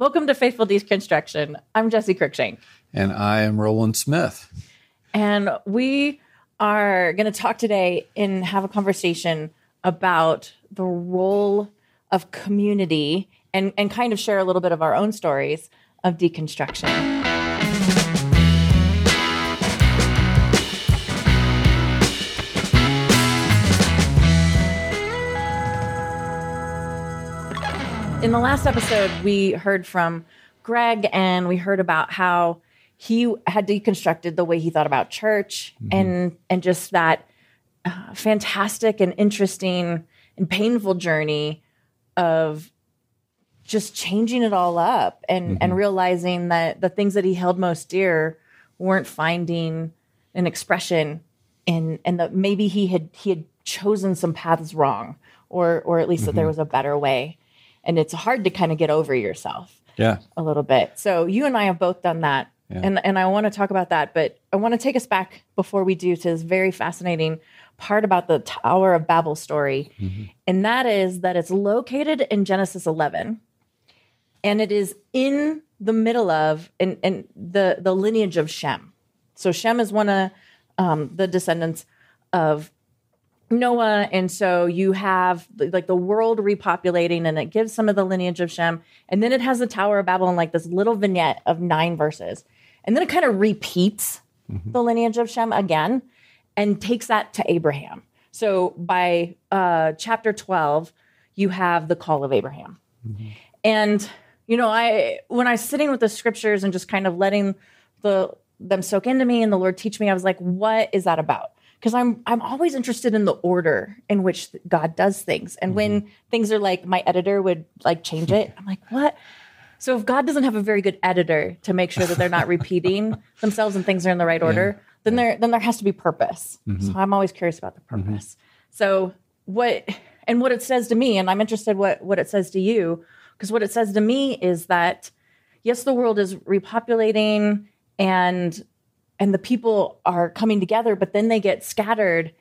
Welcome to Faithful Deconstruction. I'm Jessie Cruickshank. And I am Rowland Smith. And we are going to talk today and have a conversation about the role of community and, and kind of share a little bit of our own stories of deconstruction. In the last episode, we heard from Greg and we heard about how he had deconstructed the way he thought about church mm-hmm. and and just that uh, fantastic and interesting and painful journey of just changing it all up and mm-hmm. and realizing that the things that he held most dear weren't finding an expression in and that maybe he had he had chosen some paths wrong or or at least mm-hmm. that there mm-hmm. was a better way and it's hard to kind of get over yourself yeah. a little bit. So you and i have both done that. Yeah. and and i want to talk about that but i want to take us back before we do to this very fascinating part about the tower of babel story. Mm-hmm. and that is that it's located in genesis 11 and it is in the middle of and and the the lineage of shem. So shem is one of um, the descendants of Noah, and so you have like the world repopulating, and it gives some of the lineage of Shem, and then it has the Tower of Babel in like this little vignette of nine verses, and then it kind of repeats mm-hmm. the lineage of Shem again, and takes that to Abraham. So by uh, chapter twelve, you have the call of Abraham, mm-hmm. and you know, I when I was sitting with the scriptures and just kind of letting the them soak into me and the Lord teach me, I was like, what is that about? Because I'm I'm always interested in the order in which God does things. And mm-hmm. when things are like my editor would like change it, I'm like, what? So if God doesn't have a very good editor to make sure that they're not repeating themselves and things are in the right order, yeah. then there then there has to be purpose. Mm-hmm. So I'm always curious about the mm-hmm. purpose. Mm-hmm. So what and what it says to me, and I'm interested what what it says to you, because what it says to me is that yes, the world is repopulating and and the people are coming together but then they get scattered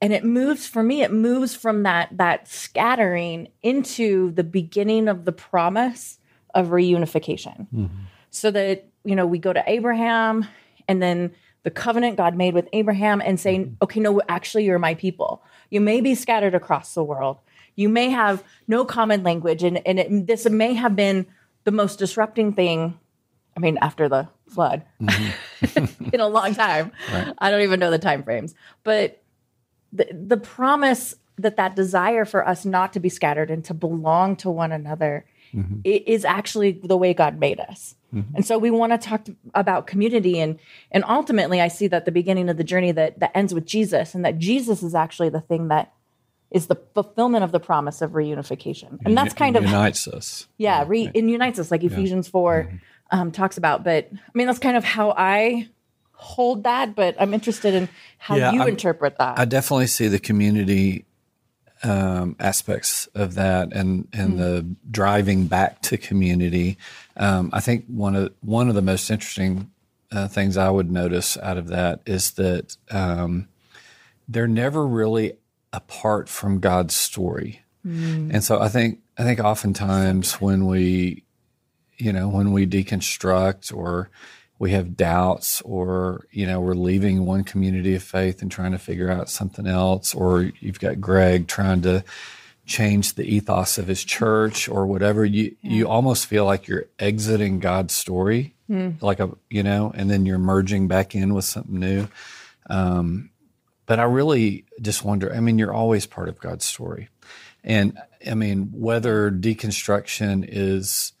and it moves for me it moves from that that scattering into the beginning of the promise of reunification mm-hmm. so that you know we go to abraham and then the covenant god made with abraham and saying mm-hmm. okay no actually you're my people you may be scattered across the world you may have no common language and, and it, this may have been the most disrupting thing i mean after the flood mm-hmm. in a long time. Right. I don't even know the time frames, but the the promise that that desire for us not to be scattered and to belong to one another mm-hmm. is actually the way God made us. Mm-hmm. And so we want to talk about community and and ultimately I see that the beginning of the journey that that ends with Jesus and that Jesus is actually the thing that is the fulfillment of the promise of reunification. And that's kind of unites us. Yeah, re, it unites us like yeah. Ephesians 4 mm-hmm um, talks about. But I mean, that's kind of how I hold that. But I'm interested in how yeah, you I'm, interpret that. I definitely see the community um, aspects of that and and mm the driving back to community. Um, I think one of one of the most interesting uh, things I would notice out of that is that um, they're never really apart from God's story. Mm. And so I think I think oftentimes when we you know, when we deconstruct or we have doubts or, you know, we're leaving one community of faith and trying to figure out something else, or you've got Greg trying to change the ethos of his church or whatever, you, yeah. you almost feel like you're exiting God's story, mm. like a, you know, and then you're merging back in with something new. Um, but I really just wonder, I mean, you're always part of God's story. And I mean, whether deconstruction is,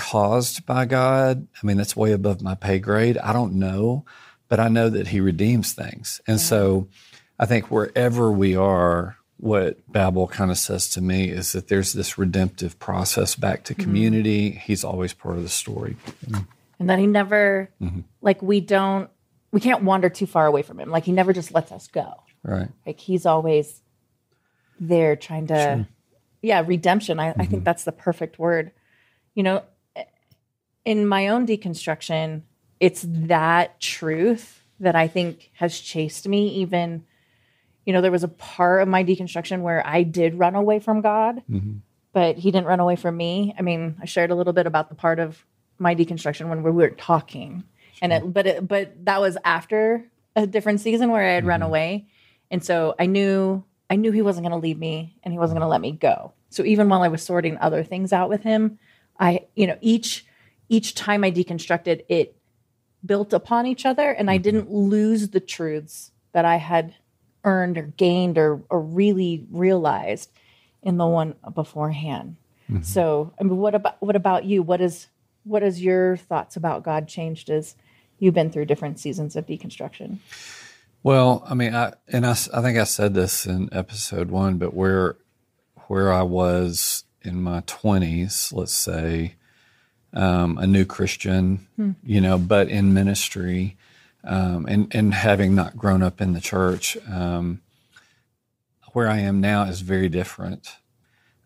caused by God. I mean, that's way above my pay grade. I don't know, but I know that He redeems things. And yeah. so I think wherever we are, what Babel kind of says to me is that there's this redemptive process back to mm-hmm. community. Mm-hmm. He's always part of the story. And that He never, mm-hmm. like, we don't, we can't wander too far away from Him. Like, He never just lets us go. Right. Like, He's always there trying to, sure. yeah, redemption. I, mm-hmm. I think mm-hmm. that's the perfect word. You know, in my own deconstruction, it's that truth that I think has chased me even you know there was a part of my deconstruction where I did run away from God. Mm-hmm. but he didn't run away from me. I mean, I shared a little bit about the part of my deconstruction when we were talking, and it, but it, but that was after a different season where I had mm-hmm. run away, and so I knew I knew he wasn't going to leave me and he wasn't going to let me go. So even while I was sorting other things out with him, I you know each each time I deconstructed it built upon each other, and I mm-hmm. didn't lose the truths that I had earned or gained or, or really realized in the one beforehand. Mm-hmm. So, I mean, what about what about you? What is what is your thoughts about God changed as you've been through different seasons of deconstruction? Well, I mean, I and I, I think I said this in episode one, but where where I was in my twenties, let's say, um, a new Christian, hmm. you know, but in ministry, um, and and having not grown up in the church, um, where I am now is very different.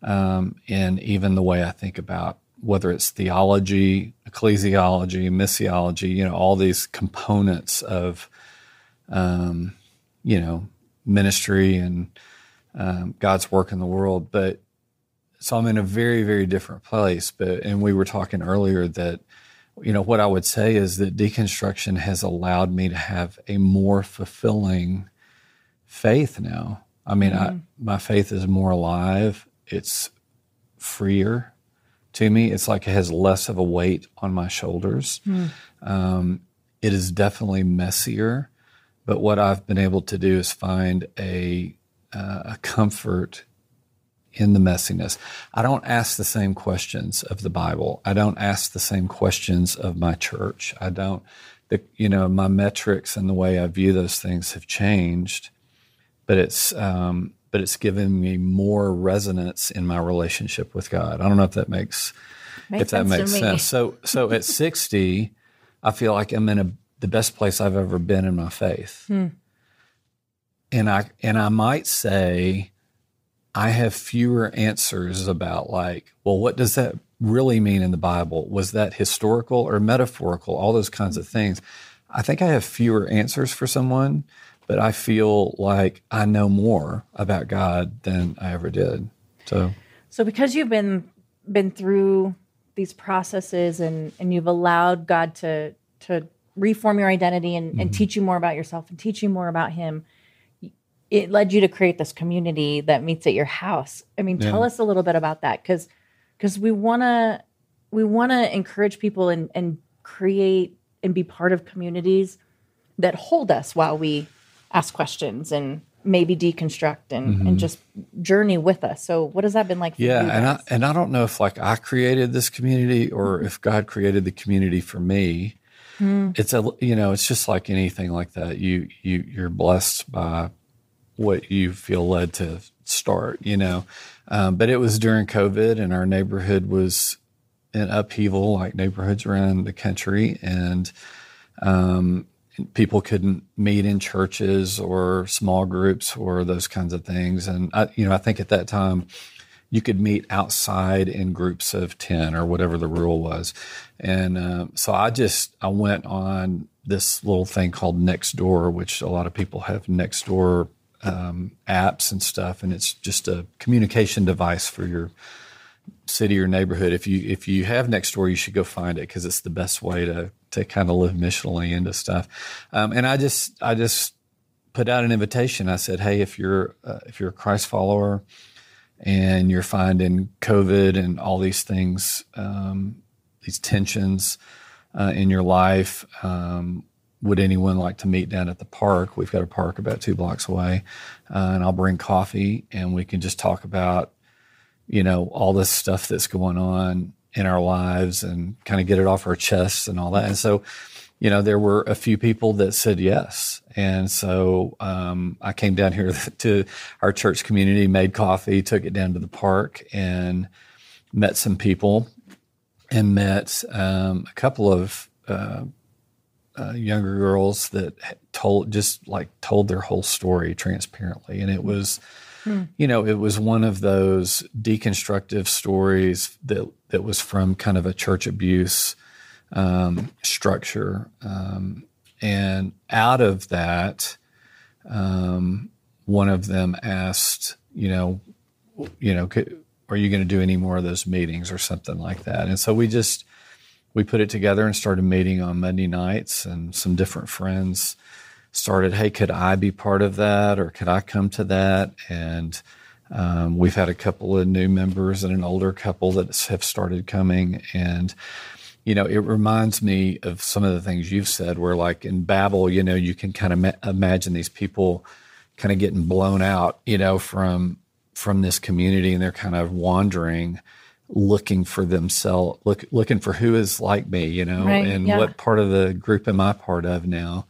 Um, in even the way I think about whether it's theology, ecclesiology, missiology, you know, all these components of, um, you know, ministry and um, God's work in the world. But so I'm in a very, very different place. But and we were talking earlier that, you know, what I would say is that deconstruction has allowed me to have a more fulfilling faith now. I mean, mm-hmm. I, my faith is more alive. It's freer to me. It's like it has less of a weight on my shoulders. Mm. Um, it is definitely messier, but what I've been able to do is find a uh, a comfort in the messiness. I don't ask the same questions of the Bible. I don't ask the same questions of my church. I don't. The, you know, my metrics and the way I view those things have changed but it's um, but it's given me more resonance in my relationship with God. I don't know if that makes, makes if that makes sense. So so at 60, I feel like I'm in a, the best place I've ever been in my faith. Hmm. And I and I might say I have fewer answers about like, well, what does that really mean in the Bible? Was that historical or metaphorical? All those kinds of things. I think I have fewer answers for someone but I feel like I know more about God than I ever did. So, so because you've been been through these processes and and you've allowed God to to reform your identity and, mm-hmm. and teach you more about yourself and teach you more about Him, it led you to create this community that meets at your house. I mean, yeah. tell us a little bit about that because because we want to we want to encourage people and and create and be part of communities that hold us while we ask questions and maybe deconstruct and, mm-hmm. and just journey with us. So what has that been like for you? yeah, and I and I don't know if like I created this community or mm-hmm. if God created the community for me. Mm. It's a you know, it's just like anything like that. You you you're blessed by what you feel led to start, you know. Um, but it was during COVID and our neighborhood was in upheaval like neighborhoods around the country and um, people couldn't meet in churches or small groups or those kinds of things. And I, you know, I think at that time you could meet outside in groups of 10 or whatever the rule was. And uh, so I just, I went on this little thing called Nextdoor which a lot of people have Nextdoor um, apps and stuff. And it's just a communication device for your city or neighborhood. If you, if you have Nextdoor, you should go find it because it's the best way to to kind of live missionally into stuff. Um, and I just I just put out an invitation. I said, hey, if you're uh, if you're a Christ follower and you're finding COVID and all these things, um, these tensions uh, in your life. Um, would anyone like to meet down at the park? We've got a park about two blocks away, uh, and I'll bring coffee, and we can just talk about, you know, all this stuff that's going on in our lives and kind of get it off our chests and all that. And so, you know, there were a few people that said yes. And so um, I came down here to our church community, made coffee, took it down to the park, and met some people and met um, a couple of uh, uh, younger girls that told just like told their whole story transparently. And it was, Hmm. You know, it was one of those deconstructive stories that that was from kind of a church abuse um, structure, um, and out of that, um, one of them asked, you know, you know, could, are you going to do any more of those meetings or something like that? And so we just we put it together and started meeting on Monday nights, and some different friends started, hey, could I be part of that, or could I come to that? And um, we've had a couple of new members and an older couple that have started coming, and you know, it reminds me of some of the things you've said, where like in Babel, you know, you can kind of ma- imagine these people kind of getting blown out, you know, from from this community, and they're kind of wandering, looking for themselves, look, looking for who is like me, you know, right, and yeah. what part of the group am I part of now?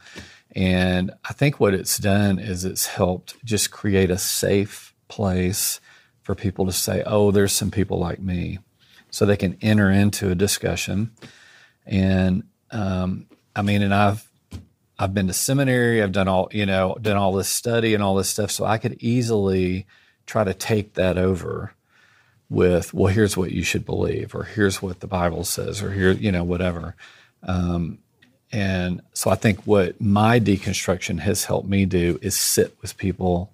And I think what it's done is it's helped just create a safe place for people to say, "Oh, there's some people like me." so they can enter into a discussion. And um, I mean, and I've I've been to seminary. I've done all you know, done all this study and all this stuff, so I could easily try to take that over with, well, here's what you should believe, or here's what the Bible says, or here, you know, whatever. Um, and so I think what my deconstruction has helped me do is sit with people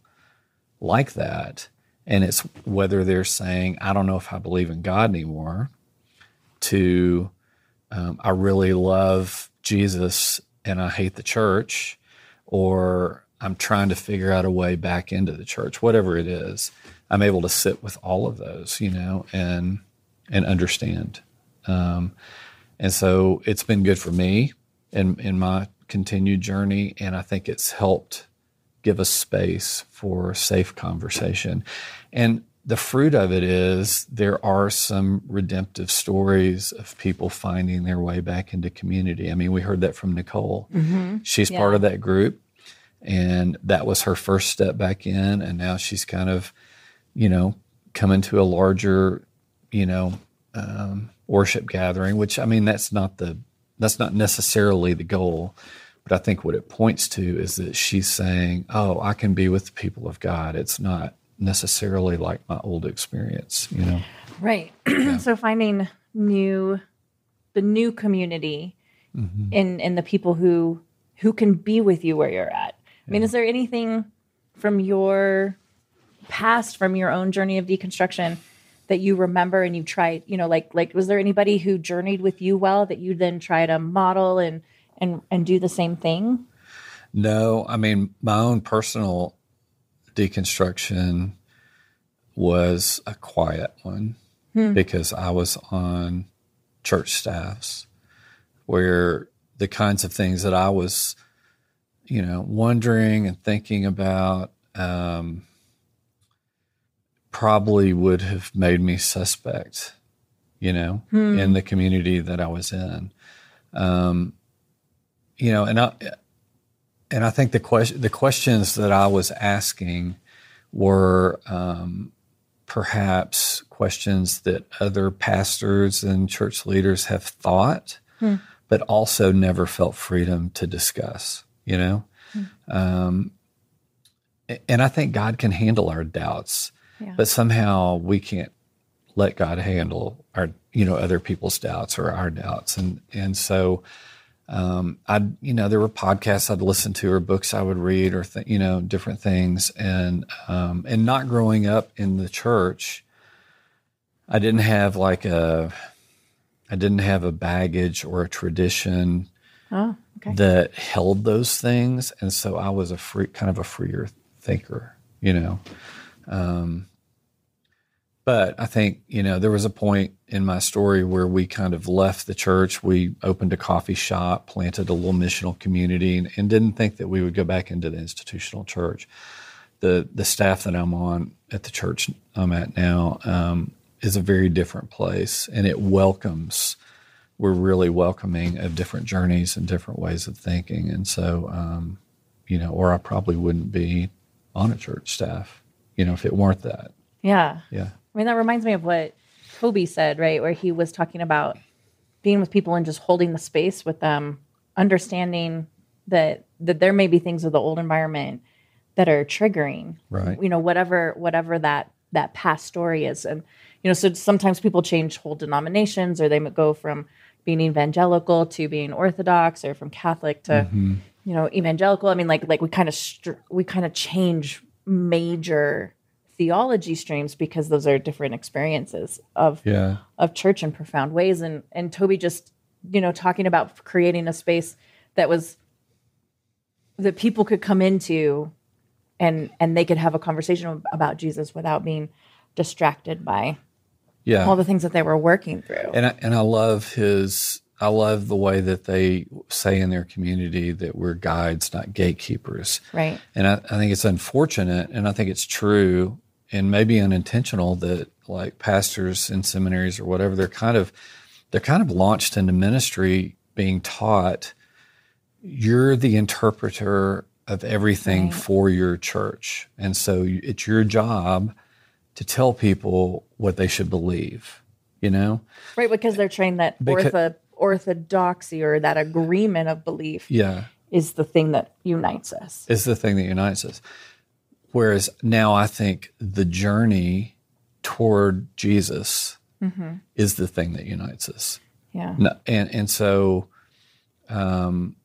like that and it's whether they're saying, I don't know if I believe in God anymore, to um, I really love Jesus and I hate the church, or I'm trying to figure out a way back into the church, whatever it is. I'm able to sit with all of those, you know, and and understand. Um, and so it's been good for me in in my continued journey, and I think it's helped give us space for safe conversation. And the fruit of it is there are some redemptive stories of people finding their way back into community. I mean, we heard that from Nicole. Mm-hmm. She's yeah. part of that group, and that was her first step back in. And now she's kind of, you know, coming to a larger, you know, um, worship gathering. Which I mean, that's not the that's not necessarily the goal. But I think what it points to is that she's saying, "Oh, I can be with the people of God. It's not necessarily like my old experience." You know, right? Yeah. so finding new, the new community, mm-hmm. in in the people who who can be with you where you're at. I mean, is there anything from your past, from your own journey of deconstruction? that you remember and you tried you know like like was there anybody who journeyed with you well that you then try to model and and and do the same thing? No, I mean my own personal deconstruction was a quiet one hmm. because I was on church staffs where the kinds of things that I was, you know, wondering and thinking about um, probably would have made me suspect, you know, hmm. in the community that I was in. Um, you know, and I and I think the question the questions that I was asking were um, perhaps questions that other pastors and church leaders have thought, hmm. but also never felt freedom to discuss. You know, hmm. um, and I think God can handle our doubts, yeah. but somehow we can't let God handle our you know other people's doubts or our doubts, and and so um, I'd, you know, there were podcasts I'd listen to or books I would read or, th- you know, different things. And, um, and not growing up in the church, I didn't have like a, I didn't have a baggage or a tradition oh, okay. that held those things. And so I was a free, kind of a freer thinker, you know. Um, but I think, you know, there was a point in my story where we kind of left the church. We opened a coffee shop, planted a little missional community, and, and didn't think that we would go back into the institutional church. The, the staff that I'm on at the church I'm at now um, is a very different place, and it welcomes, we're really welcoming of different journeys and different ways of thinking. And so, um, you know, or I probably wouldn't be on a church staff, you know, if it weren't that. Yeah. Yeah. I mean, that reminds me of what Toby said, right? Where he was talking about being with people and just holding the space with them, understanding that that there may be things of the old environment that are triggering. Right. You know, whatever whatever that that past story is. And, you know, so sometimes people change whole denominations or they go from being evangelical to being orthodox or from Catholic to, mm-hmm. you know, evangelical. I mean, like like we kind of str- we kind of change major theology streams because those are different experiences of Yeah. of church in profound ways and and Toby just you know talking about creating a space that was that people could come into and and they could have a conversation about Jesus without being distracted by Yeah. all the things that they were working through. And I, and I love his. I love the way that they say in their community that we're guides, not gatekeepers. right. And I, I think it's unfortunate, and I think it's true, and maybe unintentional that like pastors in seminaries or whatever, they're kind of they're kind of launched into ministry being taught you're the interpreter of everything Right. for your church, and so it's your job to tell people what they should believe. You know, Right, because they're trained that Becau- ortho, orthodoxy or that agreement of belief yeah. is the thing that unites us. is the thing that unites us. Whereas now I think the journey toward Jesus is the thing that unites us. Yeah. No, and and so, um,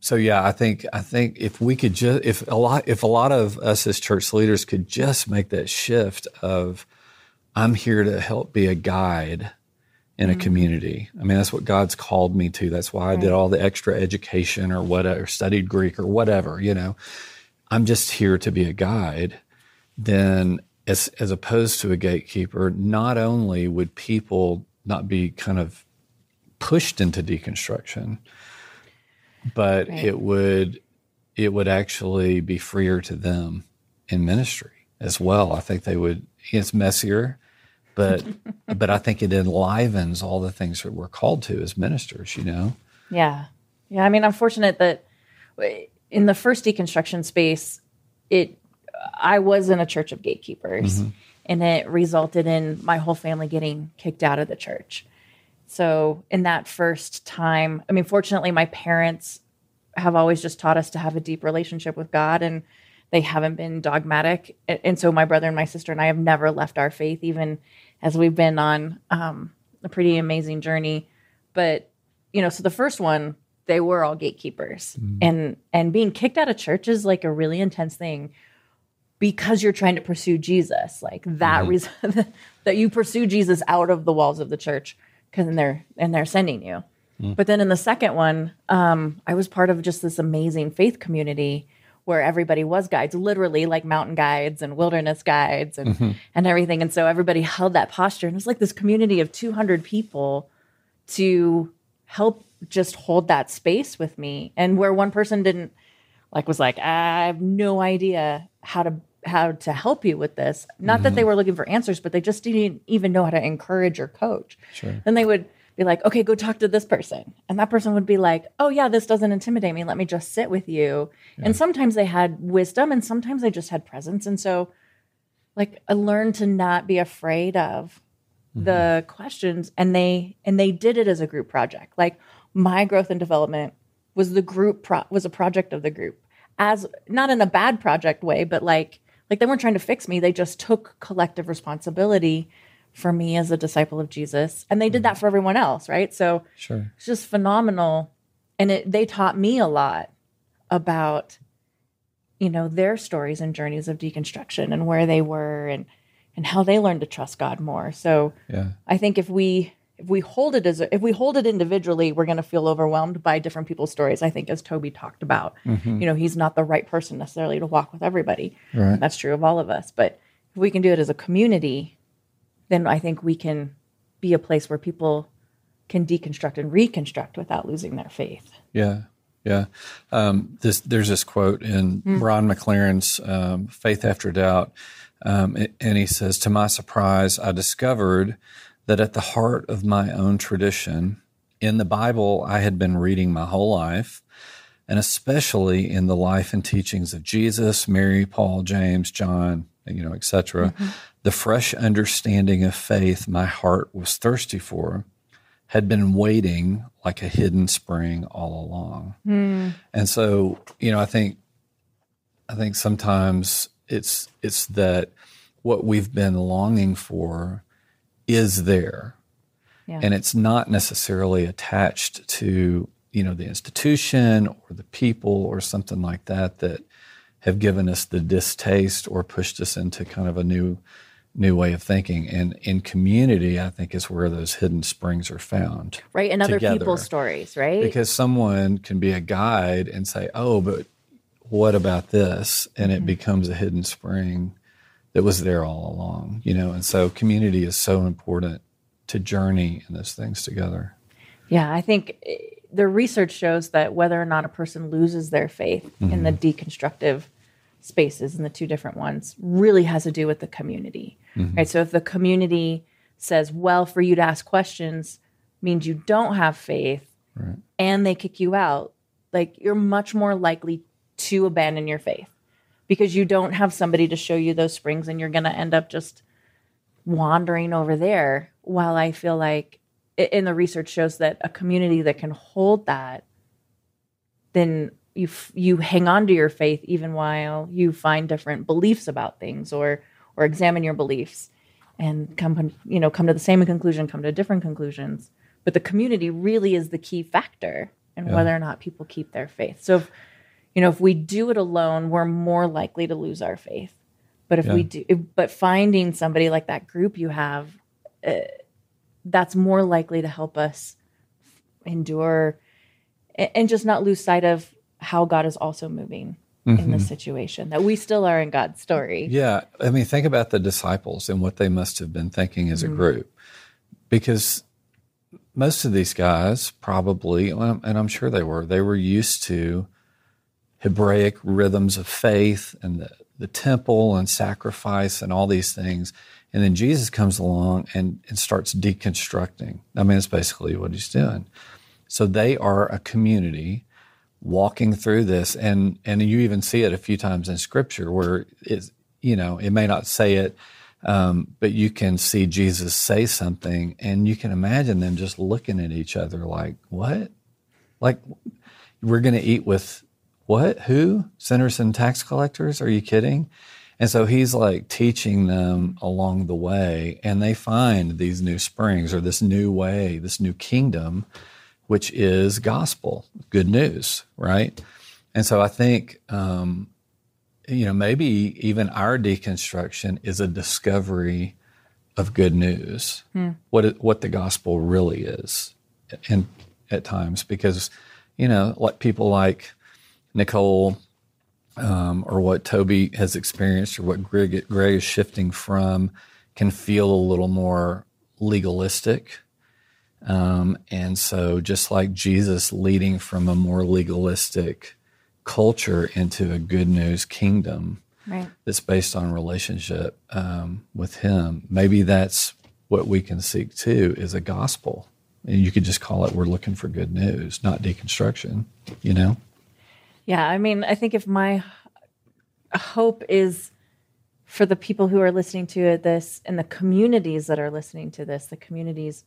so yeah, I think I think if we could just if a lot if a lot of us as church leaders could just make that shift of I'm here to help be a guide in a community. I mean, that's what God's called me to. That's why I did all the extra education or whatever, studied Greek or whatever, you know. I'm just here to be a guide. Then as as opposed to a gatekeeper, not only would people not be kind of pushed into deconstruction, but Right. it would it would actually be freer to them in ministry as well. I think they would it's messier, but but I think it enlivens all the things that we're called to as ministers, you know? Yeah. Yeah. I mean, I'm fortunate that in the first deconstruction space, it, I was in a church of gatekeepers and it resulted in my whole family getting kicked out of the church. So in that first time, I mean, fortunately, my parents have always just taught us to have a deep relationship with God and they haven't been dogmatic. And so my brother and my sister and I have never left our faith, even as we've been on um, a pretty amazing journey. But, you know, so the first one, they were all gatekeepers. Mm. And and being kicked out of church is like a really intense thing because you're trying to pursue Jesus. Like that reason that you pursue Jesus out of the walls of the church because they're and they're sending you. Mm. But then in the second one, um, I was part of just this amazing faith community where everybody was guides, literally like mountain guides and wilderness guides and mm-hmm. and everything. And so everybody held that posture, and it was like this community of 200 people to help just hold that space with me. And where one person didn't like was like, I have no idea how to how to help you with this. Not that they mm-hmm. were looking for answers, but they just didn't even know how to encourage or coach. Sure. Then they would be like, okay, go talk to this person. And that person would be like, oh, yeah, this doesn't intimidate me. Let me just sit with you. And sometimes they had wisdom and sometimes they just had presence. And so, like, I learned to not be afraid of mm-hmm. the questions and they and they did it as a group project like my growth and development was the group pro- was a project of the group as not in a bad project way but like like they weren't trying to fix me. They just took collective responsibility for me as a disciple of jesus and they did that mm-hmm. for everyone else right? So Sure. it's just phenomenal. And it, they taught me a lot about you know their stories and journeys of deconstruction and where they were and and how they learned to trust god more. So Yeah. i think if we if we hold it as a, if we hold it individually we're going to feel overwhelmed by different people's stories i think as toby talked about. You know he's not the right person necessarily to walk with everybody. Right. that's true of all of us but if we can do it as a community then i think we can be a place where people can deconstruct and reconstruct without losing their faith. Yeah, yeah. Um, this there's this quote in Brian McLaren's um, "Faith After Doubt," um, and he says, "To my surprise, I discovered that at the heart of my own tradition, in the Bible I had been reading my whole life, and especially in the life and teachings of Jesus, Mary, Paul, James, John, you know, etc., mm-hmm. the fresh understanding of faith my heart was thirsty for." had been waiting like a hidden spring all along. Hmm. And so, you know, I think I think sometimes it's it's that what we've been longing for is there. Yeah. And it's not necessarily attached to, you know, the institution or the people or something like that that have given us the distaste or pushed us into kind of a new new way of thinking. And in community, I think is where those hidden springs are found. Right. And other people's stories, right? Because someone can be a guide and say, oh, but what about this? And mm-hmm. it becomes a hidden spring that was there all along, you know? And so community is so important to journey in those things together. Yeah. I think eh, the research shows that whether or not a person loses their faith mm-hmm. in the mm-hmm. deconstructive spaces and the two different ones really has to do with the community mm-hmm. right so if the community says well for you to ask questions means you don't have faith right. and they kick you out like you're much more likely to abandon your faith because you don't have somebody to show you those springs and you're going to end up just wandering over there. While i feel like in the research shows that a community that can hold that then you you hang on to your faith even while you find different beliefs about things or or examine your beliefs and come you know come to the same conclusion come to different conclusions. But the community really is the key factor in yeah. whether or not people keep their faith. So if you know if we do it alone we're more likely to lose our faith but if yeah. we do if, but finding somebody like that group you have uh, that's more likely to help us endure and, and just not lose sight of how God is also moving mm-hmm. in the situation, that we still are in God's story. Yeah. I mean, think about the disciples and what they must have been thinking as mm-hmm. a group. Because most of these guys probably, and I'm sure they were, they were used to Hebraic rhythms of faith and the, the temple and sacrifice and all these things. And then Jesus comes along and, and starts deconstructing. I mean, it's basically what he's doing. So they are a community walking through this and and you even see it a few times in scripture where it's you know it may not say it um, but you can see jesus say something and you can imagine them just looking at each other like what like we're going to eat with what? Who? Sinners and tax collectors? Are you kidding? And so he's like teaching them along the way and they find these new springs or this new way this new kingdom which is gospel, good news, right? And so I think, um, you know, maybe even our deconstruction is a discovery of good news, hmm. what it, what the gospel really is, and at times because, you know, like people like Nicole um, or what Toby has experienced or what Greg, Greg is shifting from can feel a little more legalistic um, and so, just like Jesus leading from a more legalistic culture into a good news kingdom right. that's based on relationship um, with Him, maybe that's what we can seek too is a gospel. And you could just call it we're looking for good news, not deconstruction, you know? Yeah. I mean, I think if my hope is for the people who are listening to this and the communities that are listening to this, the communities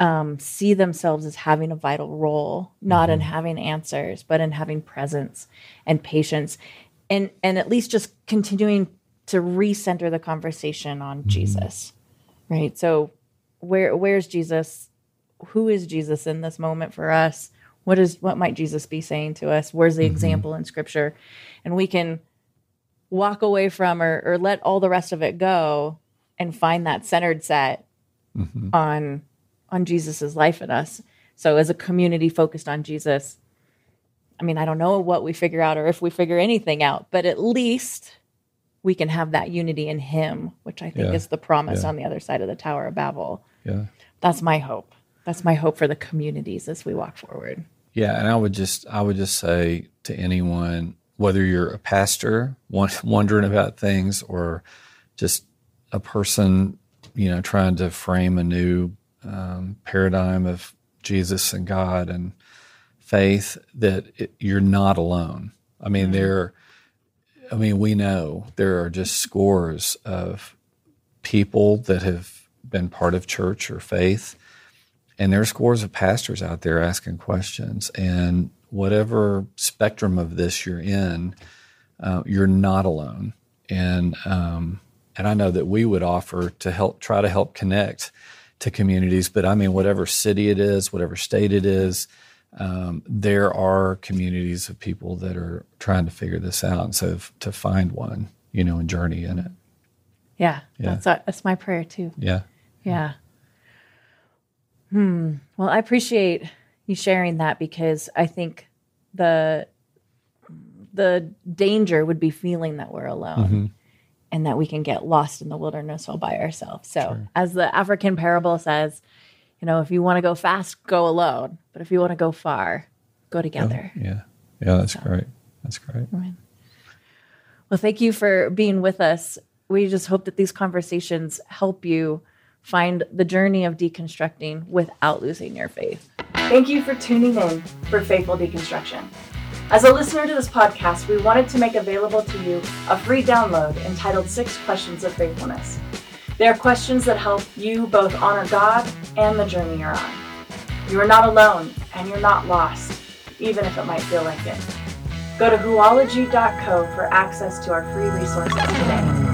um, see themselves as having a vital role, not mm-hmm. in having answers, but in having presence and patience, and and at least just continuing to recenter the conversation on mm-hmm. Jesus, right? So, where where's Jesus? Who is Jesus in this moment for us? What is what might Jesus be saying to us? Where's the mm-hmm. example in Scripture? And we can walk away from or, or let all the rest of it go and find that centered set mm-hmm. on on Jesus's life in us. So as a community focused on Jesus, I mean, I don't know what we figure out or if we figure anything out, but at least we can have that unity in him, which I think yeah. is the promise yeah. on the other side of the Tower of Babel. Yeah. That's my hope. That's my hope for the communities as we walk forward. Yeah, and I would just I would just say to anyone whether you're a pastor wondering about things or just a person, you know, trying to frame a new um, paradigm of Jesus and God and faith that it, you're not alone. I mean, mm-hmm. there. I mean, we know there are just scores of people that have been part of church or faith, and there are scores of pastors out there asking questions. And whatever spectrum of this you're in, uh, you're not alone. And um, and I know that we would offer to help try to help connect to communities. But I mean, whatever city it is, whatever state it is, um, there are communities of people that are trying to figure this out. And so f- to find one, you know, and journey in it. Yeah, Yeah. that's uh, that's my prayer too. Yeah. Yeah. Hmm. Well, I appreciate you sharing that because I think the the danger would be feeling that we're alone and that we can get lost in the wilderness all by ourselves. So, as the African parable says, you know, if you want to go fast, go alone, but if you want to go far, go together. Yeah. Yeah. That's great. That's great. Well, thank you for being with us. We just hope that these conversations help you find the journey of deconstructing without losing your faith. Thank you for tuning in for Faithful Deconstruction. As a listener to this podcast, we wanted to make available to you a free download entitled Six Questions of Faithfulness. They are questions that help you both honor God and the journey you're on. You are not alone and you're not lost, even if it might feel like it. Go to Whoology.co for access to our free resources today.